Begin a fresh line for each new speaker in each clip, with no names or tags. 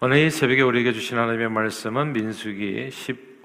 오늘 이 새벽에 우리에게 주신 하나님의 말씀은 민수기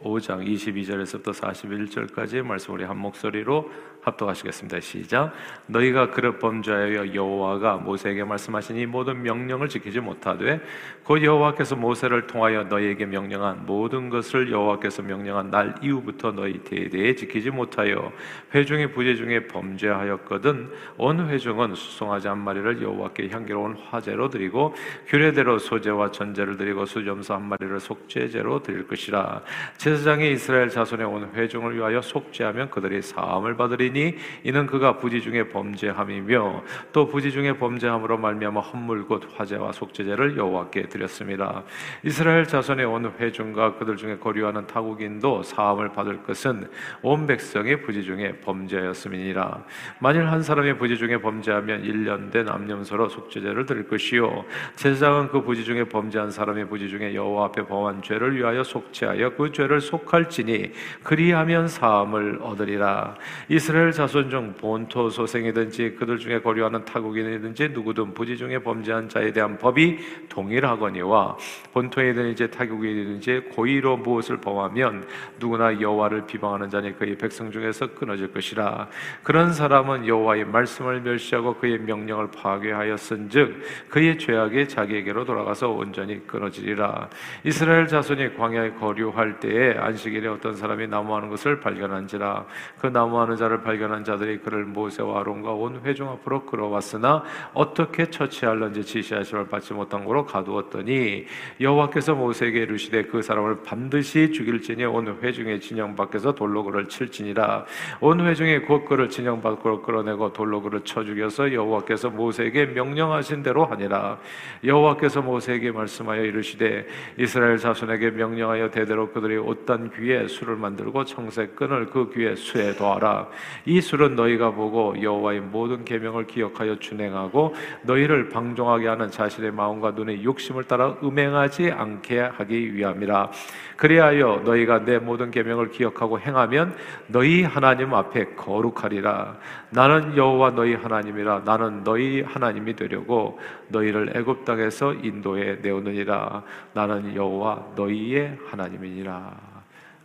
15장 22절에서부터 41절까지의 말씀 우리 한 목소리로 합독하시겠습니다. 시작. 너희가 그릇 범죄하여 여호와가 모세에게 말씀하신 이 모든 명령을 지키지 못하되 곧 여호와께서 모세를 통하여 너희에게 명령한 모든 것을 여호와께서 명령한 날 이후부터 너희 대대에 지키지 못하여 회중의 부재 중에 범죄하였거든 온 회중은 수송하지 한 마리를 여호와께 향기로운 화제로 드리고 규례대로 소제와 전제를 드리고 수점수 한 마리를 속죄제로 드릴 것이라 제 사장이 이스라엘 자손의 온 회중을 위하여 속죄하면 그들이 사함을 받으리 범죄이니 이는 그가 부지 중에 범죄함이며 또 부지 중에 범죄함으로 말미암아 헌물 곧 화제와 속죄제를 여호와께 드렸습니다. 이스라엘 자손의 온 회중과 그들 중에 거류하는 타국인도 사함을 받을 것은 온 백성의 부지 중에 범죄였음이니라. 만일 한 사람의 부지 중에 범죄하면 1년 된 암염소로 속죄제를 드릴 것이요 제사장은 그 부지 중에 범죄한 사람의 부지 중에 여호와 앞에 범한 죄를 위하여 속죄하여 그 죄를 속할지니 그리하면 사함을 얻으리라. 이스라엘 자손 중 본토 소생이든지 그들 중에 거류하는 타국인이든지 누구든 부지 중에 범죄한 자에 대한 법이 동일하거니와 본토이든지 타국인이든지 고의로 무엇을 범하면 누구나 여호와를 비방하는 자니 그의 백성 중에서 끊어질 것이라 그런 사람은 여호와의 말씀을 멸시하고 그의 명령을 파괴하였은즉 그의 죄악이 자기에게로 돌아가서 온전히 끊어지리라 이스라엘 자손이 광야에 거류할 때에 안식일에 어떤 사람이 나무하는 것을 발견한지라 그 나무하는 자를 발 발견한 자들이 그를 모세와 아론과 온 회중 앞으로 끌어왔으나 어떻게 처치할런지 지시하심을 받지 못한 거로 가두었더니 여호와께서 모세에게 이르시되 그 사람을 반드시 죽일지니 온 회중의 진영 밖에서 돌로 그를 칠지니라. 온 회중이 곧 그를 진영 밖으로 끌어내고 돌로 그를 쳐 죽여서 여호와께서 모세에게 명령하신 대로 하니라. 여호와께서 모세에게 말씀하여 이르시되 이스라엘 자손에게 명령하여 대대로 그들이 옷단 귀에 술을 만들고 청색 끈을 그 귀에 수에 더하라 이 술은 너희가 보고 여호와의 모든 계명을 기억하여 준행하고 너희를 방종하게 하는 자신의 마음과 눈의 욕심을 따라 음행하지 않게 하기 위함이라. 그리하여 너희가 내 모든 계명을 기억하고 행하면 너희 하나님 앞에 거룩하리라. 나는 여호와 너희 하나님이라. 나는 너희 하나님이 되려고 너희를 애굽 땅에서 인도해 내오느니라. 나는 여호와 너희의 하나님이니라.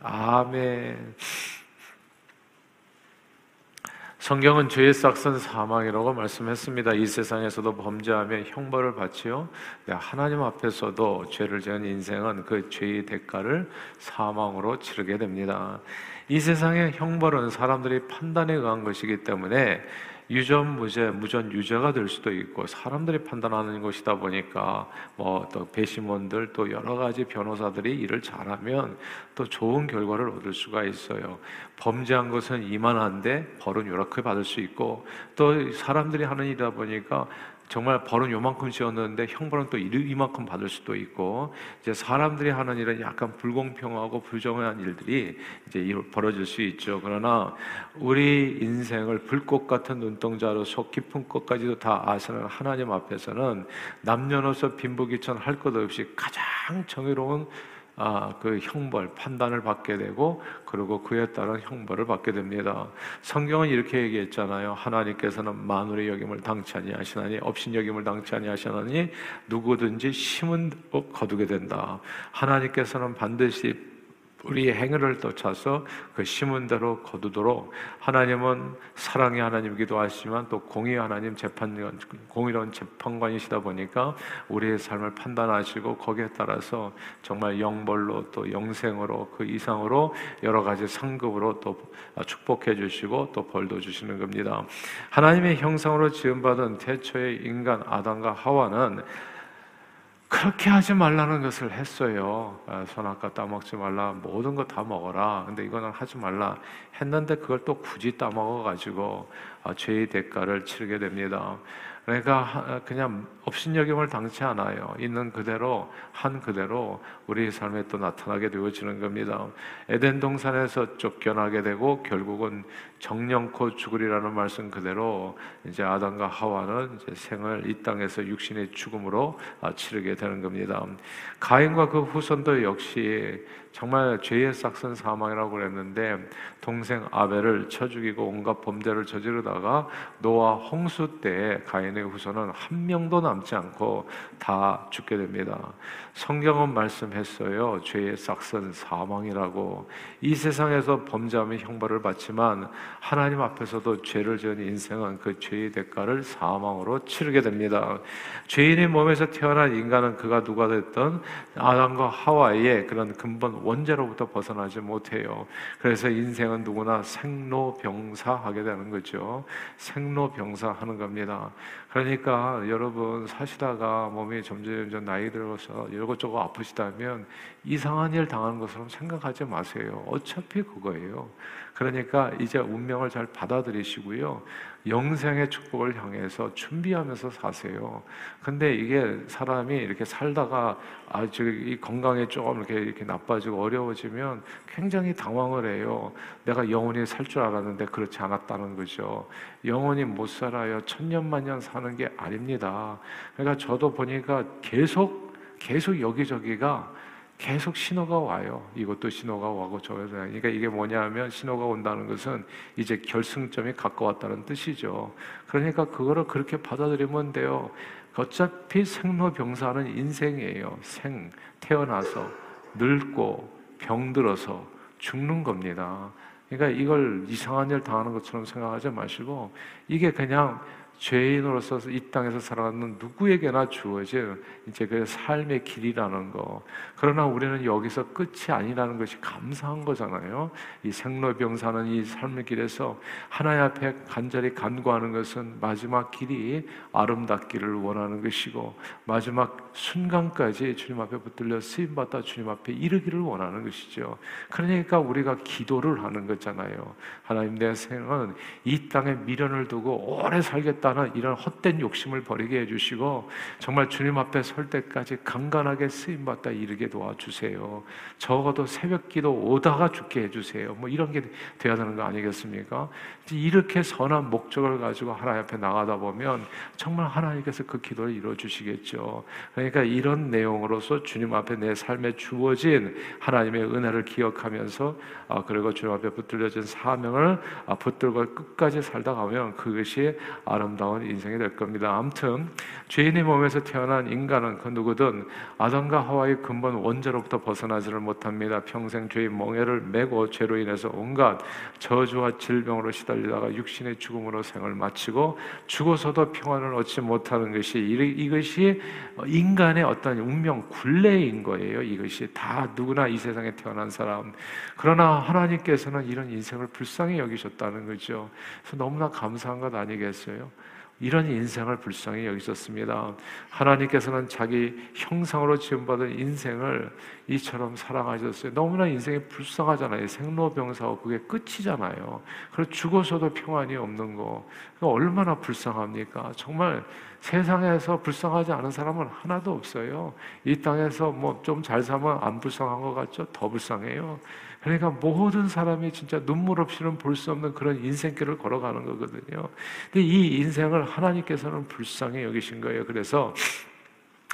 아멘. 성경은 죄의 싹은 사망이라고 말씀했습니다. 이 세상에서도 범죄하면 형벌을 받지요. 네, 하나님 앞에서도 죄를 지은 인생은 그 죄의 대가를 사망으로 치르게 됩니다. 이 세상의 형벌은 사람들이 판단에 의한 것이기 때문에 유전 무죄, 무전 유죄가 될 수도 있고 사람들이 판단하는 것이다 보니까 뭐 또 배심원들 또 여러 가지 변호사들이 일을 잘하면 또 좋은 결과를 얻을 수가 있어요. 범죄한 것은 이만한데 벌은 이렇게 받을 수 있고 또 사람들이 하는 일이다 보니까 정말 벌은 요만큼 지었는데 형벌은 또 이만큼 받을 수도 있고 이제 사람들이 하는 일은 약간 불공평하고 불정한 일들이 이제 벌어질 수 있죠. 그러나 우리 인생을 불꽃 같은 눈동자로 속 깊은 것까지도 다 아시는 하나님 앞에서는 남녀노소 빈부귀천 할 것 없이 가장 정의로운 아, 그 형벌, 판단을 받게 되고, 그리고 그에 따른 형벌을 받게 됩니다. 성경은 이렇게 얘기했잖아요. 하나님께서는 만물의 여김을 당치 아니하시나니, 업신 여김을 당치 아니하시나니, 누구든지 심은 거두게 된다. 하나님께서는 반드시 우리의 행위를 쫓아서 그 심은 대로 거두도록 하나님은 사랑의 하나님이기도 하시지만 또 공의 하나님 재판 공의로운 재판관이시다 보니까 우리의 삶을 판단하시고 거기에 따라서 정말 영벌로 또 영생으로 그 이상으로 여러 가지 상급으로 또 축복해 주시고 또 벌도 주시는 겁니다. 하나님의 형상으로 지음받은 태초의 인간 아담과 하와는 그렇게 하지 말라는 것을 했어요. 아, 선악과 따먹지 말라. 모든 거 다 먹어라. 근데 이거는 하지 말라. 했는데 그걸 또 굳이 따먹어가지고 아, 죄의 대가를 치르게 됩니다. 그러니까 그냥 업신여김을 당치 않아요. 있는 그대로 한 그대로 우리 삶에 또 나타나게 되어지는 겁니다. 에덴 동산에서 쫓겨나게 되고 결국은 정령코 죽으리라는 말씀 그대로 이제 아담과 하와는 이제 생을 이 땅에서 육신의 죽음으로 아, 치르게 되는 겁니다. 가인과 그 후손도 역시 정말 죄의 싹슨 사망이라고 그랬는데 동생 아벨을 쳐 죽이고 온갖 범죄를 저지르다가 노아 홍수 때 가인의 후손은 한 명도 남지 않고 다 죽게 됩니다. 성경은 말씀했어요. 죄의 싹은 사망이라고. 이 세상에서 범죄하면 형벌을 받지만 하나님 앞에서도 죄를 지은 인생은 그 죄의 대가를 사망으로 치르게 됩니다. 죄인의 몸에서 태어난 인간은 그가 누가 됐던 아담과 하와의 그런 근본 원죄로부터 벗어나지 못해요. 그래서 인생은 누구나 생로병사하게 되는 거죠. 생로병사하는 겁니다. 그러니까 여러분 사시다가 몸이 점점 점점 나이 들어서 이것저것 아프시다면 이상한 일 당하는 것처럼 생각하지 마세요. 어차피 그거예요. 그러니까 이제 운명을 잘 받아들이시고요. 영생의 축복을 향해서 준비하면서 사세요. 근데 이게 사람이 이렇게 살다가 아주 이 건강에 조금 이렇게 이렇게 나빠지고 어려워지면 굉장히 당황을 해요. 내가 영원히 살 줄 알았는데 그렇지 않았다는 거죠. 영원히 못 살아요. 천년만년 사는 게 아닙니다. 그러니까 저도 보니까 계속 계속 여기저기가 계속 신호가 와요. 이것도 신호가 와고 저것도 그러니까 이게 뭐냐면 신호가 온다는 것은 이제 결승점이 가까웠다는 뜻이죠. 그러니까 그거를 그렇게 받아들이면 돼요. 어차피 생로병사는 인생이에요. 생 태어나서 늙고 병들어서 죽는 겁니다. 그러니까 이걸 이상한 일 당하는 것처럼 생각하지 마시고 이게 그냥 죄인으로서 이 땅에서 살아가는 누구에게나 주어진 이제 그 삶의 길이라는 거. 그러나 우리는 여기서 끝이 아니라는 것이 감사한 거잖아요. 이 생로병 사는 이 삶의 길에서 하나님 앞에 간절히 간구하는 것은 마지막 길이 아름답기를 원하는 것이고 마지막 순간까지 주님 앞에 붙들려 쓰임 받다 주님 앞에 이르기를 원하는 것이죠. 그러니까 우리가 기도를 하는 거잖아요. 하나님 내 생은 이 땅에 미련을 두고 오래 살겠다. 싶다는 이런 헛된 욕심을 버리게 해 주시고 정말 주님 앞에 설 때까지 강간하게 쓰임 받다 이르게 도와주세요. 적어도 새벽 기도 오다가 죽게 해 주세요. 뭐 이런 게 돼야 되는 거 아니겠습니까? 이렇게 선한 목적을 가지고 하나님 앞에 나가다 보면 정말 하나님께서 그 기도를 이루어 주시겠죠. 그러니까 이런 내용으로서 주님 앞에 내 삶에 주어진 하나님의 은혜를 기억하면서 아, 그리고 주님 앞에 붙들려진 사명을 아, 붙들고 끝까지 살다 가면 그것이 아름 아름다운 인생이 될 겁니다. 아무튼 죄인의 몸에서 태어난 인간은 그 누구든 아담과 하와의 근본 원죄로부터 벗어나지를 못합니다. 평생 죄의 멍에를 메고 죄로 인해서 온갖 저주와 질병으로 시달리다가 육신의 죽음으로 생을 마치고 죽어서도 평안을 얻지 못하는 것이 이것이 인 간의 어떤 운명 굴레인 거예요. 이것이 다 누구나 이 세상에 태어난 사람. 그러나 하나님께서는 이런 인생을 불쌍히 여기셨다는 거죠. 그래서 너무나 감사한 것 아니겠어요? 이런 인생을 불쌍히 여기셨습니다. 하나님께서는 자기 형상으로 지음받은 인생을 이처럼 사랑하셨어요. 너무나 인생이 불쌍하잖아요. 생로병사고 그게 끝이잖아요. 그리고 죽어서도 평안이 없는 거. 얼마나 불쌍합니까? 정말 세상에서 불쌍하지 않은 사람은 하나도 없어요. 이 땅에서 뭐 좀잘 살면 안 불쌍한 것 같죠? 더 불쌍해요. 그러니까 모든 사람이 진짜 눈물 없이는 볼 수 없는 그런 인생길을 걸어가는 거거든요. 근데 이 인생을 하나님께서는 불쌍히 여기신 거예요. 그래서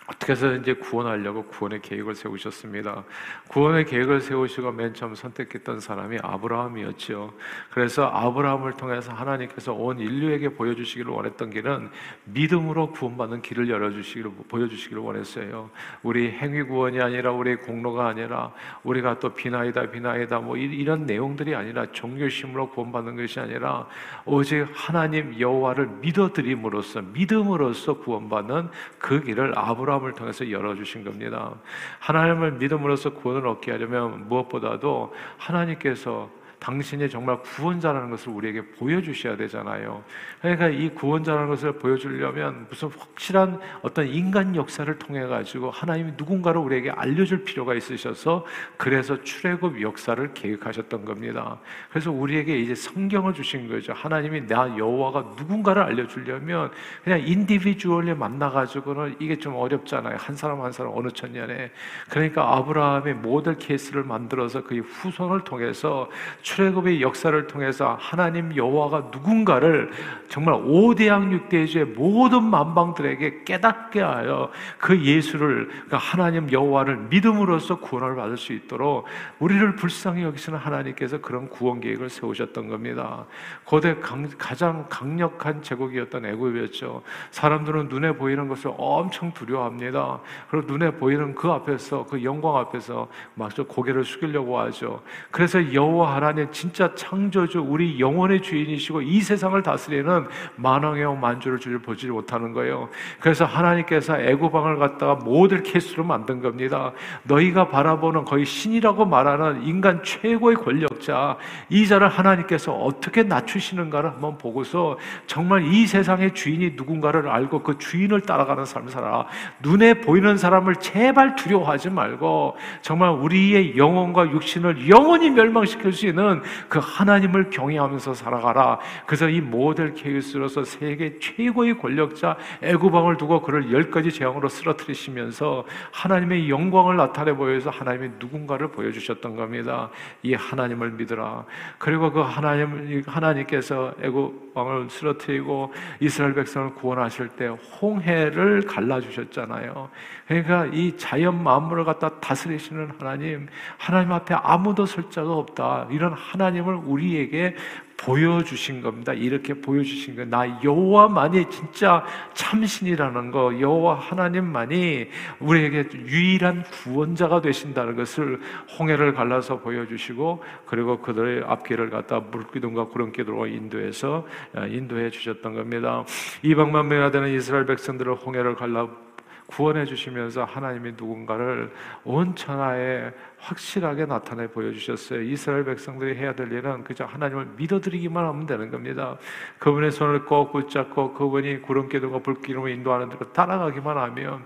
어떻게 해서 이제 구원하려고 구원의 계획을 세우셨습니다. 구원의 계획을 세우시고 맨 처음 선택했던 사람이 아브라함이었죠. 그래서 아브라함을 통해서 하나님께서 온 인류에게 보여주시기를 원했던 길은 믿음으로 구원받는 길을 열어주시기를 보여주시기를 원했어요. 우리 행위 구원이 아니라 우리 공로가 아니라 우리가 또 비나이다 비나이다 뭐 이런 내용들이 아니라 종교심으로 구원받는 것이 아니라 오직 하나님 여호와를 믿어드림으로써 믿음으로써 구원받는 그 길을 아브라함 아브라함을 통해서 열어주신 겁니다. 하나님을 믿음으로써 구원을 얻게 하려면 무엇보다도 하나님께서 당신이 정말 구원자라는 것을 우리에게 보여주셔야 되잖아요. 그러니까 이 구원자라는 것을 보여주려면 무슨 확실한 어떤 인간 역사를 통해 가지고 하나님이 누군가를 우리에게 알려줄 필요가 있으셔서 그래서 출애굽 역사를 계획하셨던 겁니다. 그래서 우리에게 이제 성경을 주신 거죠. 하나님이 나 여호와가 누군가를 알려주려면 그냥 individually 만나가지고는 이게 좀 어렵잖아요. 한 사람 한 사람 어느 천년에. 그러니까 아브라함의 모델 케이스를 만들어서 그의 후손을 통해서 출애굽의 역사를 통해서 하나님 여호와가 누군가를 정말 오대양 육대주의 모든 만방들에게 깨닫게 하여 그 예수를 그 하나님 여호와를 믿음으로써 구원을 받을 수 있도록 우리를 불쌍히 여기시는 하나님께서 그런 구원 계획을 세우셨던 겁니다. 고대 강, 가장 강력한 제국이었던 애굽이었죠. 사람들은 눈에 보이는 것을 엄청 두려워합니다. 그리고 눈에 보이는 그 앞에서 그 영광 앞에서 막 고개를 숙이려고 하죠. 그래서 여호와 하나님 진짜 창조주 우리 영혼의 주인이시고 이 세상을 다스리는 만왕의 만주를 주를 보지 못하는 거예요. 그래서 하나님께서 애굽왕을 갖다가 모델 케이스로 만든 겁니다. 너희가 바라보는 거의 신이라고 말하는 인간 최고의 권력자 이 자를 하나님께서 어떻게 낮추시는가를 한번 보고서 정말 이 세상의 주인이 누군가를 알고 그 주인을 따라가는 삶을 살아. 눈에 보이는 사람을 제발 두려워하지 말고 정말 우리의 영혼과 육신을 영원히 멸망시킬 수 있는 그 하나님을 경외하면서 살아가라. 그래서 이 모델 케이스로서 세계 최고의 권력자 애굽왕을 두고 그를 열 가지 재앙으로 쓰러뜨리시면서 하나님의 영광을 나타내 보여서 하나님의 누군가를 보여주셨던 겁니다. 이 하나님을 믿으라. 그리고 그 하나님 하나님께서 애굽 왕을 쓰러뜨리고 이스라엘 백성을 구원하실 때 홍해를 갈라 주셨잖아요. 그러니까 이 자연 만물을 갖다 다스리시는 하나님, 하나님 앞에 아무도 설 자가 없다. 이런 하나님을 우리에게 보여주신 겁니다. 이렇게 보여주신 거. 나 여호와만이 진짜 참신이라는 거, 여호와 하나님만이 우리에게 유일한 구원자가 되신다는 것을 홍해를 갈라서 보여주시고, 그리고 그들의 앞길을 갖다 물기둥과 구름기둥으로 인도해서 어, 인도해 주셨던 겁니다. 이방만 명가 되는 이스라엘 백성들을 홍해를 갈라 구원해 주시면서 하나님이 누군가를 온 천하에 확실하게 나타내 보여주셨어요. 이스라엘 백성들이 해야 될 일은 그저 하나님을 믿어드리기만 하면 되는 겁니다. 그분의 손을 꼭 붙잡고 그분이 구름 기둥과 불 기둥을 인도하는 대로 따라가기만 하면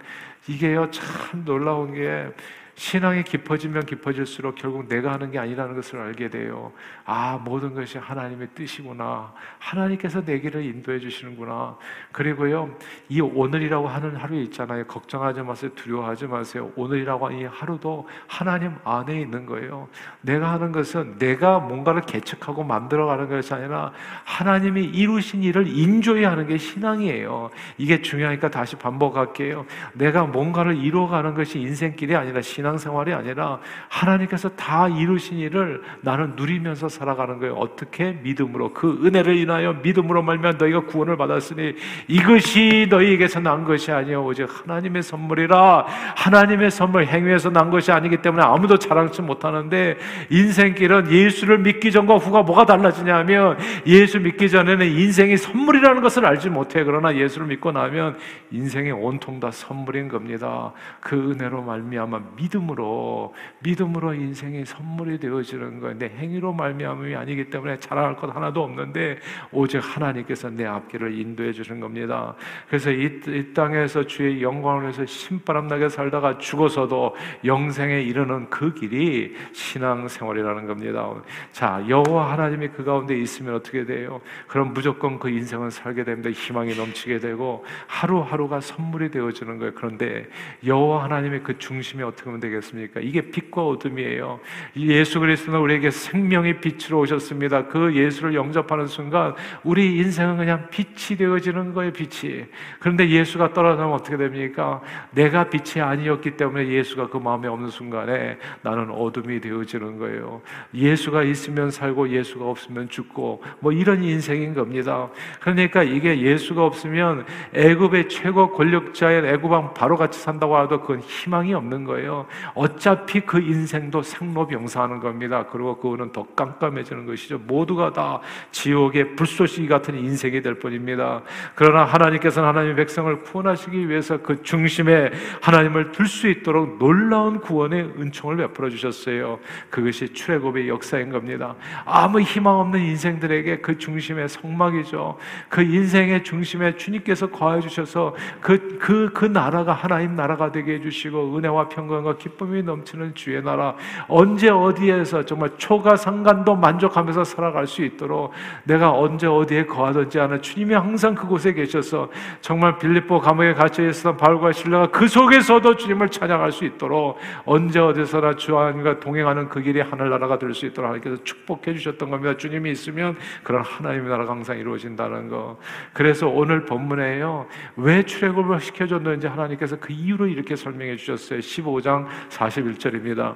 이게요 참 놀라운 게 신앙이 깊어지면 깊어질수록 결국 내가 하는 게 아니라는 것을 알게 돼요. 아, 모든 것이 하나님의 뜻이구나. 하나님께서 내 길을 인도해 주시는구나. 그리고요, 이 오늘이라고 하는 하루 있잖아요. 걱정하지 마세요. 두려워하지 마세요. 오늘이라고 하는 이 하루도 하나님 안에 있는 거예요. 내가 하는 것은 내가 뭔가를 개척하고 만들어가는 것이 아니라 하나님이 이루신 일을 인조히 하는 게 신앙이에요. 이게 중요하니까 다시 반복할게요. 내가 뭔가를 이루어가는 것이 인생길이 아니라 신앙 신앙생활이 아니라 하나님께서 다 이루신 일을 나는 누리면서 살아가는 거예요. 어떻게? 믿음으로. 그 은혜를 인하여 믿음으로 말면 너희가 구원을 받았으니 이것이 너희에게서 난 것이 아니요. 오직 하나님의 선물이라. 하나님의 선물 행위에서 난 것이 아니기 때문에 아무도 자랑치 못하는데 인생길은 예수를 믿기 전과 후가 뭐가 달라지냐면 예수 믿기 전에는 인생이 선물이라는 것을 알지 못해. 그러나 예수를 믿고 나면 인생이 온통 다 선물인 겁니다. 그 은혜로 말미암아 믿음 믿음으로 믿음으로 인생이 선물이 되어지는 거예요. 내 행위로 말미암음이 아니기 때문에 자랑할 것 하나도 없는데 오직 하나님께서 내 앞길을 인도해 주시는 겁니다. 그래서 이, 이 땅에서 주의 영광을 위해서 신바람 나게 살다가 죽어서도 영생에 이르는 그 길이 신앙 생활이라는 겁니다. 자, 여호와 하나님이 그 가운데 있으면 어떻게 돼요? 그럼 무조건 그 인생은 살게 됩니다. 희망이 넘치게 되고 하루하루가 선물이 되어지는 거예요. 그런데 여호와 하나님의 그 중심이 어떻게 보면 되겠습니까? 이게 빛과 어둠이에요. 예수 그리스도는 우리에게 생명의 빛으로 오셨습니다. 그 예수를 영접하는 순간 우리 인생은 그냥 빛이 되어지는 거예요, 빛이. 그런데 예수가 떨어지면 어떻게 됩니까? 내가 빛이 아니었기 때문에 예수가 그 마음에 없는 순간에 나는 어둠이 되어지는 거예요. 예수가 있으면 살고 예수가 없으면 죽고 뭐 이런 인생인 겁니다. 그러니까 이게 예수가 없으면 애굽의 최고 권력자인 애굽왕 바로 같이 산다고 해도 그건 희망이 없는 거예요. 어차피 그 인생도 생로병사하는 겁니다. 그리고 그거는 더 깜깜해지는 것이죠. 모두가 다 지옥의 불쏘시기 같은 인생이 될 뿐입니다. 그러나 하나님께서는 하나님의 백성을 구원하시기 위해서 그 중심에 하나님을 둘 수 있도록 놀라운 구원의 은총을 베풀어 주셨어요. 그것이 출애굽의 역사인 겁니다. 아무 희망 없는 인생들에게 그 중심의 성막이죠. 그 인생의 중심에 주님께서 거해 주셔서 그 그, 그 나라가 하나님 나라가 되게 해 주시고 은혜와 평강과 기쁨이 넘치는 주의 나라 언제 어디에서 정말 초가 상간도 만족하면서 살아갈 수 있도록 내가 언제 어디에 거하든지 하는 주님이 항상 그곳에 계셔서 정말 빌립보 감옥에 갇혀 있었던 바울과 신라가 그 속에서도 주님을 찬양할 수 있도록 언제 어디서나 주님과 동행하는 그 길이 하늘나라가 될 수 있도록 하나님께서 축복해 주셨던 겁니다. 주님이 있으면 그런 하나님의 나라가 항상 이루어진다는 거. 그래서 오늘 본문에요. 왜 출애굽을 시켜줬는지 하나님께서 그 이유를 이렇게 설명해 주셨어요. 15장 41절입니다.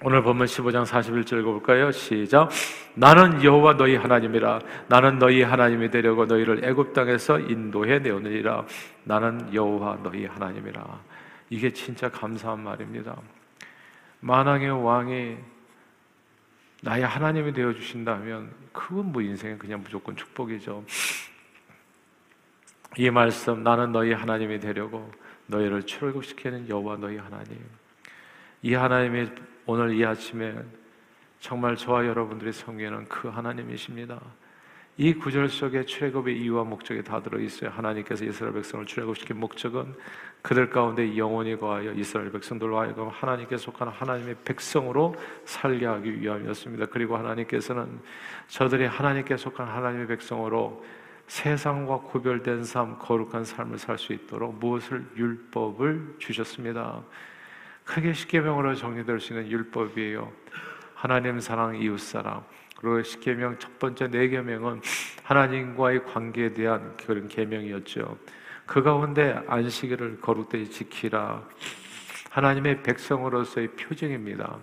오늘 본문 15장 41절 읽어볼까요? 시작. 나는 여호와 너희 하나님이라. 나는 너희 하나님이 되려고 너희를 애굽 땅에서 인도해 내오느니라. 나는 여호와 너희 하나님이라. 이게 진짜 감사한 말입니다. 만왕의 왕이 나의 하나님이 되어 주신다면 그건 뭐 인생은 그냥 무조건 축복이죠. 이 말씀 나는 너희 하나님이 되려고 너희를 출애굽시키는 여호와 너희 하나님. 이 하나님이 오늘 이 아침에 정말 저와 여러분들의 성경에는 그 하나님이십니다. 이 구절 속에 출애굽의 이유와 목적이 다 들어 있어요. 하나님께서 이스라엘 백성을 출애굽시킨 목적은 그들 가운데 영원히 거하여 이스라엘 백성들로 하여금 하나님께 속한 하나님의 백성으로 살게 하기 위함이었습니다. 그리고 하나님께서는 저들이 하나님께 속한 하나님의 백성으로 세상과 구별된 삶, 거룩한 삶을 살 수 있도록 무엇을 율법을 주셨습니다. 크게 십계명으로 정리될 수 있는 율법이에요. 하나님 사랑, 이웃 사랑. 그리고 십계명 첫 번째 네 계명은 하나님과의 관계에 대한 그런 계명이었죠. 그 가운데 안식일을 거룩되이 지키라. 하나님의 백성으로서의 표징입니다.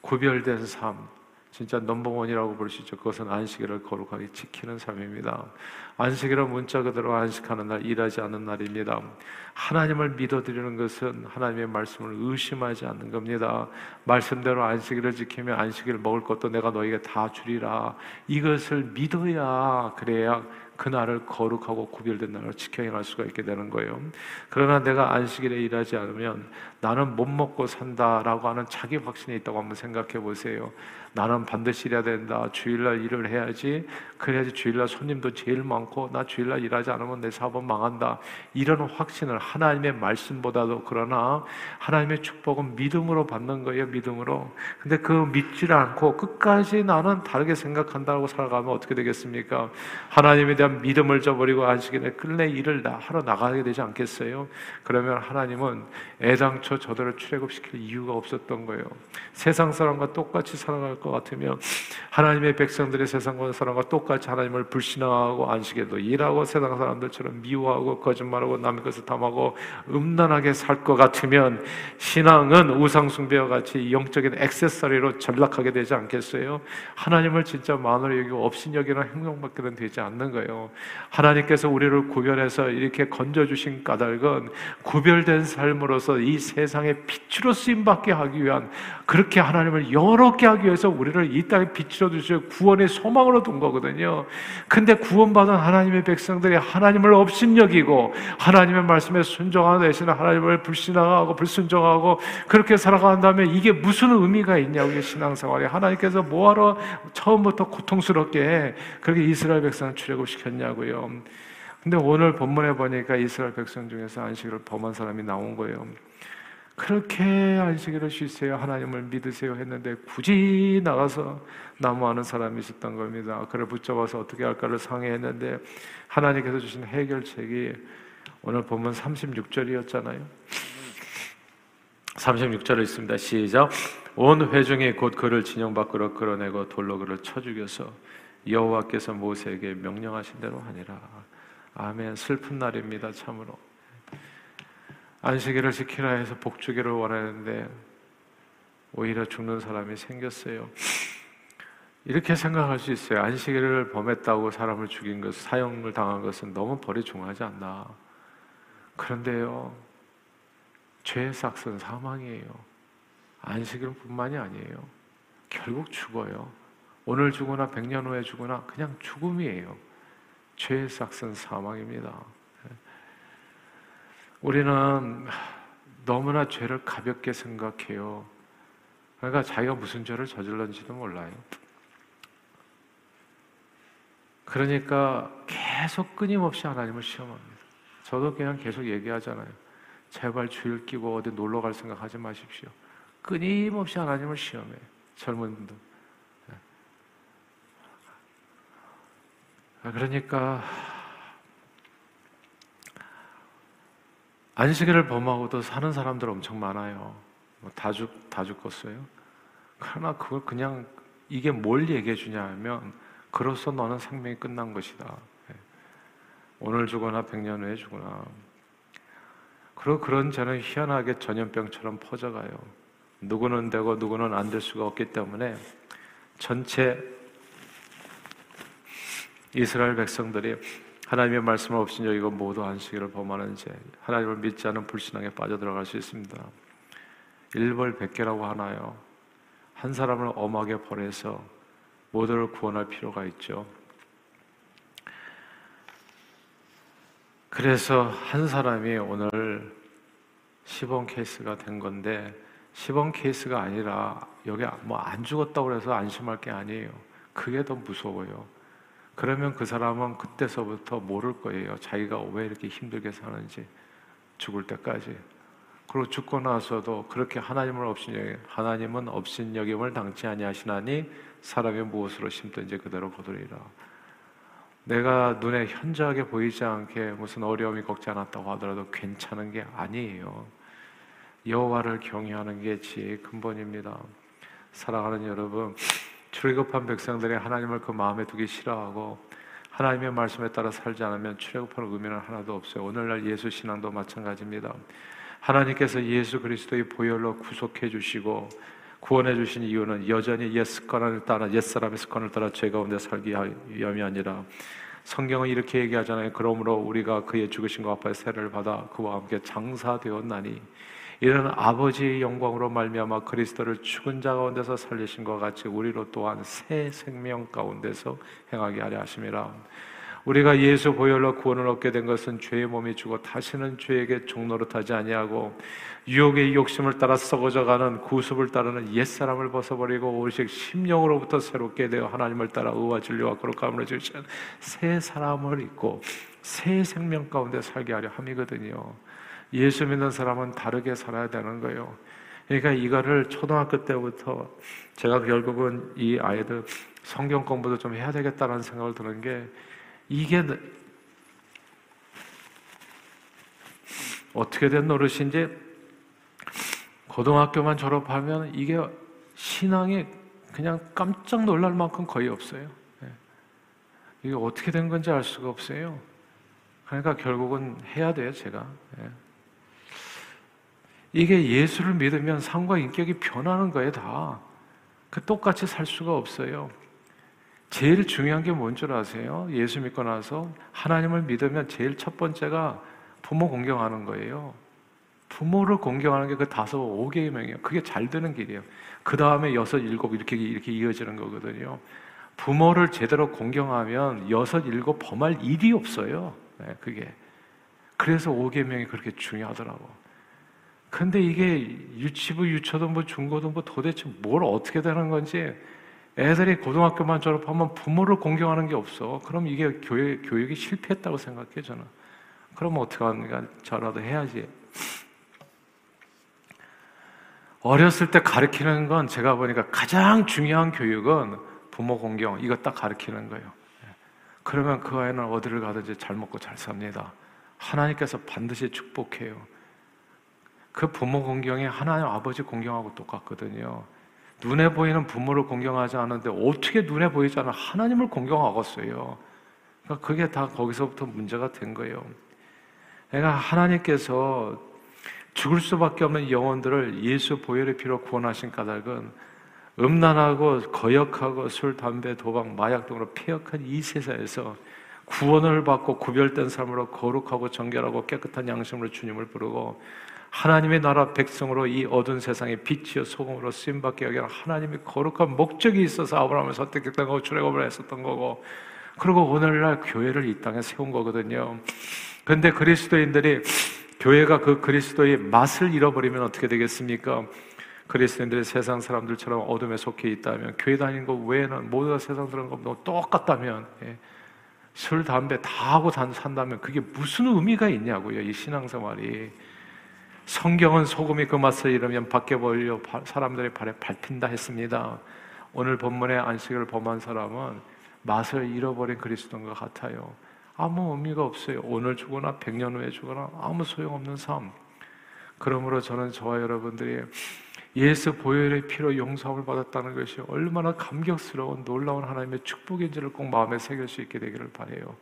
구별된 삶, 진짜 넘버원이라고 볼 수 있죠. 그것은 안식일을 거룩하게 지키는 삶입니다. 안식일은 문자 그대로 안식하는 날, 일하지 않는 날입니다. 하나님을 믿어드리는 것은 하나님의 말씀을 의심하지 않는 겁니다. 말씀대로 안식일을 지키면 안식일 먹을 것도 내가 너에게 다 주리라. 이것을 믿어야 그래야 그날을 거룩하고 구별된 날을 지켜 행할 수가 있게 되는 거예요. 그러나 내가 안식일에 일하지 않으면 나는 못 먹고 산다라고 하는 자기 확신이 있다고 한번 생각해 보세요. 나는 반드시 일해야 된다. 주일날 일을 해야지. 그래야지 주일날 손님도 제일 많고 나 주일날 일하지 않으면 내 사업은 망한다. 이런 확신을 하나님의 말씀보다도 그러나 하나님의 축복은 믿음으로 받는 거예요. 믿음으로. 근데 그 믿지를 않고 끝까지 나는 다르게 생각한다고 살아가면 어떻게 되겠습니까? 하나님에 대한 믿음을 저버리고 안식일에 끝내 일을 하러 나가게 되지 않겠어요? 그러면 하나님은 애당초 저들을 출애굽시킬 이유가 없었던 거예요. 세상 사람과 똑같이 살아갈 것 같으면 하나님의 백성들의 세상과 사람과 똑같이 하나님을 불신앙하고 안식에도 일하고 세상 사람들처럼 미워하고 거짓말하고 남의 것을 탐하고 음란하게 살 것 같으면 신앙은 우상 숭배와 같이 영적인 액세서리로 전락하게 되지 않겠어요? 하나님을 진짜 만으로 여기고 없인 여기는 행동밖에는 되지 않는 거예요. 하나님께서 우리를 구별해서 이렇게 건져 주신 까닭은 구별된 삶으로서 이 세상의 빛으로 쓰임 받게 하기 위한 그렇게 하나님을 영롭게 하기 위해서 우리를 이 땅에 빛으로 두시고 구원의 소망으로 둔 거거든요. 근데 구원받은 하나님의 백성들이 하나님을 업신여기고 하나님의 말씀에 순종하는 대신에 하나님을 불신앙하고 불순종하고 그렇게 살아간다면 이게 무슨 의미가 있냐고 신앙생활에 하나님께서 뭐하러 처음부터 고통스럽게 그렇게 이스라엘 백성을 출애굽시켰냐고요. 근데 오늘 본문에 보니까 이스라엘 백성 중에서 안식일을 범한 사람이 나온 거예요. 그렇게 안식일을 쉬세요. 하나님을 믿으세요 했는데 굳이 나가서 나무하는 사람이 있었던 겁니다. 그를 붙잡아서 어떻게 할까를 상의했는데 하나님께서 주신 해결책이 오늘 보면 36절이었잖아요. 36절에 있습니다. 시작. 온 회중이 곧 그를 진영 밖으로 끌어내고 돌로 그를 쳐 죽여서 여호와께서 모세에게 명령하신 대로 하니라. 아멘. 슬픈 날입니다. 참으로. 안식일을 지키라 해서 복주기를 원하는데 오히려 죽는 사람이 생겼어요. 이렇게 생각할 수 있어요. 안식일을 범했다고 사람을 죽인 것, 사형을 당한 것은 너무 벌이 중하지 않나. 그런데요, 죄의 삭은 사망이에요. 안식일뿐만이 아니에요. 결국 죽어요. 오늘 죽으나 백년 후에 죽으나 그냥 죽음이에요. 죄의 삭은 사망입니다. 우리는 너무나 죄를 가볍게 생각해요. 그러니까 자기가 무슨 죄를 저질렀는지도 몰라요. 그러니까 계속 끊임없이 하나님을 시험합니다. 저도 그냥 계속 얘기하잖아요. 제발 주일 끼고 어디 놀러 갈 생각 하지 마십시오. 끊임없이 하나님을 시험해. 젊은 분들. 아, 그러니까 안식일을 범하고도 사는 사람들 엄청 많아요. 뭐다 죽, 다 죽었어요. 그러나 그걸 그냥 이게 뭘 얘기해 주냐 하면 그로써 너는 생명이 끝난 것이다. 예. 오늘 죽거나 백년 후에 죽거나. 그리고 그런 죄는 희한하게 전염병처럼 퍼져가요. 누구는 되고 누구는 안 될 수가 없기 때문에 전체 이스라엘 백성들이 하나님의 말씀을 여이고 모두 안식일을 범하는 죄, 하나님을 믿지 않은 불신앙에 빠져들어갈 수 있습니다. 일벌백계라고 하나요? 한 사람을 엄하게 벌해서 모두를 구원할 필요가 있죠. 그래서 한 사람이 오늘 시범 케이스가 된 건데 시범 케이스가 아니라 여기 뭐 안 죽었다고 해서 안심할 게 아니에요. 그게 더 무서워요. 그러면 그 사람은 그때서부터 모를 거예요. 자기가 왜 이렇게 힘들게 사는지 죽을 때까지. 그리고 죽고 나서도 그렇게 하나님을 여김, 하나님은 없인 여김을 당치 아니하시나니 사람이 무엇으로 심든지 그대로 거두리라. 내가 눈에 현저하게 보이지 않게 무슨 어려움이 겪지 않았다고 하더라도 괜찮은 게 아니에요. 여호와를 경외하는 게 지혜의 근본입니다. 사랑하는 여러분, 출애굽한 백성들이 하나님을 그 마음에 두기 싫어하고 하나님의 말씀에 따라 살지 않으면 출애굽하는 의미는 하나도 없어요. 오늘날 예수 신앙도 마찬가지입니다. 하나님께서 예수 그리스도의 보혈로 구속해 주시고 구원해 주신 이유는 여전히 옛 습관을 따라 옛 사람의 습관을 따라 죄 가운데 살기 위함이 아니라 성경은 이렇게 얘기하잖아요. 그러므로 우리가 그의 죽으신 것 앞에 세례를 받아 그와 함께 장사되었나니 이런 아버지의 영광으로 말미암아 그리스도를 죽은 자 가운데서 살리신 것 같이 우리로 또한 새 생명 가운데서 행하게 하려 하심이라. 우리가 예수 보혈로 구원을 얻게 된 것은 죄의 몸이 죽어 다시는 죄에게 종노릇하지 아니하고 유혹의 욕심을 따라 썩어져가는 구습을 따르는 옛 사람을 벗어버리고 오직 심령으로부터 새롭게 되어 하나님을 따라 의와 진리와 거룩함을 주신 새 사람을 입고 새 생명 가운데 살게 하려 함이거든요. 예수 믿는 사람은 다르게 살아야 되는 거예요. 그러니까 이거를 초등학교 때부터 제가 결국은 이 아이들 성경 공부도 좀 해야 되겠다는 생각을 드는 게 이게 어떻게 된 노릇인지 고등학교만 졸업하면 이게 신앙이 그냥 깜짝 놀랄 만큼 거의 없어요. 예. 이게 어떻게 된 건지 알 수가 없어요. 그러니까 결국은 해야 돼요, 제가. 예. 이게 예수를 믿으면 삶과 인격이 변하는 거예요, 다. 그 똑같이 살 수가 없어요. 제일 중요한 게 뭔 줄 아세요? 예수 믿고 나서 하나님을 믿으면 제일 첫 번째가 부모 공경하는 거예요. 부모를 공경하는 게 그 다섯, 오 개의 명이에요. 그게 잘 되는 길이에요. 그 다음에 여섯, 일곱 이렇게 이렇게 이어지는 거거든요. 부모를 제대로 공경하면 여섯, 일곱 범할 일이 없어요. 네, 그게. 그래서 오계명이 그렇게 중요하더라고. 근데 이게 유치부, 유초등부, 중고등부 도대체 뭘 어떻게 되는 건지 애들이 고등학교만 졸업하면 부모를 공경하는 게 없어. 그럼 이게 교육, 교육이 실패했다고 생각해, 저는. 그럼 어떻게 하는가? 저라도 해야지. 어렸을 때 가르치는 건 제가 보니까 가장 중요한 교육은 부모 공경, 이거 딱 가르치는 거예요. 그러면 그 아이는 어디를 가든지 잘 먹고 잘 삽니다. 하나님께서 반드시 축복해요. 그 부모 공경이 하나님 아버지 공경하고 똑같거든요. 눈에 보이는 부모를 공경하지 않는데 어떻게 눈에 보이지 않은 하나님을 공경하겠어요? 그러니까 그게 다 거기서부터 문제가 된 거예요. 내가 하나님께서 죽을 수밖에 없는 영혼들을 예수 보혈의 피로 구원하신 까닭은 음란하고 거역하고 술, 담배, 도박, 마약 등으로 폐역한 이 세상에서 구원을 받고 구별된 삶으로 거룩하고 정결하고 깨끗한 양심으로 주님을 부르고 하나님의 나라 백성으로 이 어두운 세상에 빛이요 소금으로 쓰임받게 하기 하나님의 거룩한 목적이 있어서 아브라함을 선택했던 거고 출애굽을 했었던 거고 그리고 오늘날 교회를 이 땅에 세운 거거든요. 근데 그리스도인들이 교회가 그 그리스도의 맛을 잃어버리면 어떻게 되겠습니까? 그리스도인들이 세상 사람들처럼 어둠에 속해 있다면 교회 다니는 것 외에는 모두가 세상 사람과 똑같다면 예. 술, 담배 다 하고 산다면 그게 무슨 의미가 있냐고요, 이 신앙생활이. 성경은 소금이 그 맛을 잃으면 밖에 보여 사람들의 발에 밟힌다 했습니다. 오늘 본문의 안식을 범한 사람은 맛을 잃어버린 그리스도인 것 같아요. 아무 의미가 없어요. 오늘 죽거나 백년 후에 죽거나 아무 소용없는 삶. 그러므로 저는 저와 여러분들이 예수 보혈의 피로 용서함을 받았다는 것이 얼마나 감격스러운 놀라운 하나님의 축복인지를 꼭 마음에 새길 수 있게 되기를 바래요.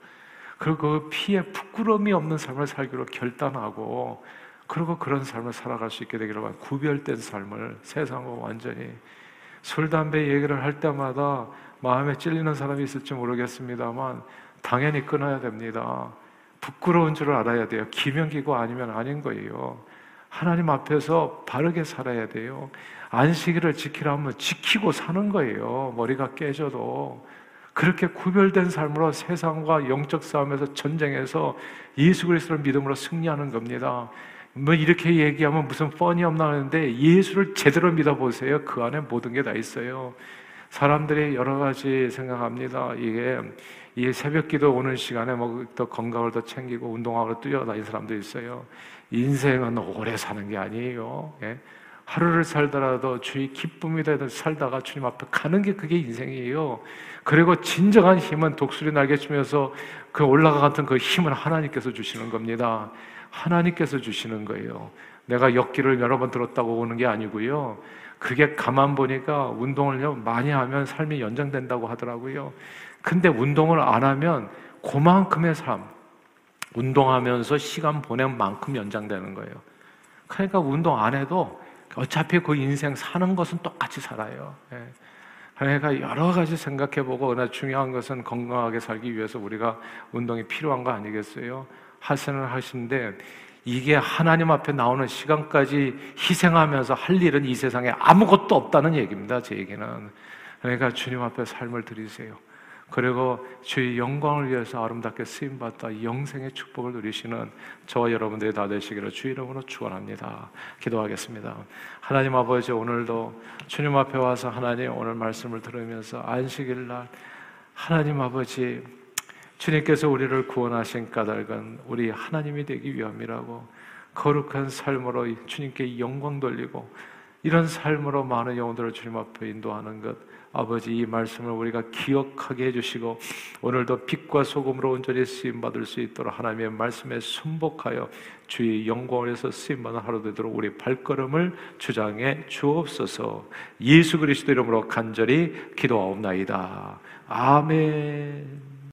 그리고 그 피에 부끄러움이 없는 삶을 살기로 결단하고 그리고 그런 삶을 살아갈 수 있게 되기를 바래 구별된 삶을 세상과 완전히 술 담배 얘기를 할 때마다 마음에 찔리는 사람이 있을지 모르겠습니다만 당연히 끊어야 됩니다. 부끄러운 줄을 알아야 돼요. 기명기고 아니면 아닌 거예요. 하나님 앞에서 바르게 살아야 돼요. 안식일을 지키라면 지키고 사는 거예요. 머리가 깨져도. 그렇게 구별된 삶으로 세상과 영적 싸움에서 전쟁에서 예수 그리스도를 믿음으로 승리하는 겁니다. 뭐 이렇게 얘기하면 무슨 뻔히 없나 하는데 예수를 제대로 믿어보세요. 그 안에 모든 게 다 있어요. 사람들이 여러 가지 생각합니다. 이게 이 새벽 기도 오는 시간에 뭐 더 건강을 더 챙기고 운동하고 뛰어다니는 사람도 있어요. 인생은 오래 사는 게 아니에요. 예? 하루를 살더라도 주의 기쁨이 되듯 살다가 주님 앞에 가는 게 그게 인생이에요. 그리고 진정한 힘은 독수리 날개 치면서 그 올라가 같은 그 힘은 하나님께서 주시는 겁니다. 하나님께서 주시는 거예요. 내가 역기를 여러 번 들었다고 오는 게 아니고요. 그게 가만 보니까 운동을 많이 하면 삶이 연장된다고 하더라고요. 근데 운동을 안 하면 그만큼의 삶, 운동하면서 시간 보낸 만큼 연장되는 거예요. 그러니까 운동 안 해도 어차피 그 인생 사는 것은 똑같이 살아요. 예. 그러니까 여러 가지 생각해보고 그러나 중요한 것은 건강하게 살기 위해서 우리가 운동이 필요한 거 아니겠어요? 하선을 하신데 이게 하나님 앞에 나오는 시간까지 희생하면서 할 일은 이 세상에 아무것도 없다는 얘기입니다. 제 얘기는. 그러니까 주님 앞에 삶을 드리세요. 그리고 주의 영광을 위해서 아름답게 쓰임받다 영생의 축복을 누리시는 저와 여러분들이 다 되시기를 주 이름으로 축원합니다. 기도하겠습니다. 하나님 아버지 오늘도 주님 앞에 와서 하나님 오늘 말씀을 들으면서 안식일 날 하나님 아버지 주님께서 우리를 구원하신 까닭은 우리 하나님이 되기 위함이라고 거룩한 삶으로 주님께 영광 돌리고 이런 삶으로 많은 영혼들을 주님 앞에 인도하는 것 아버지 이 말씀을 우리가 기억하게 해주시고 오늘도 빛과 소금으로 온전히 쓰임 받을 수 있도록 하나님의 말씀에 순복하여 주의 영광을 해서 쓰임 받는 하루 되도록 우리 발걸음을 주장해 주옵소서. 예수 그리스도 이름으로 간절히 기도하옵나이다. 아멘.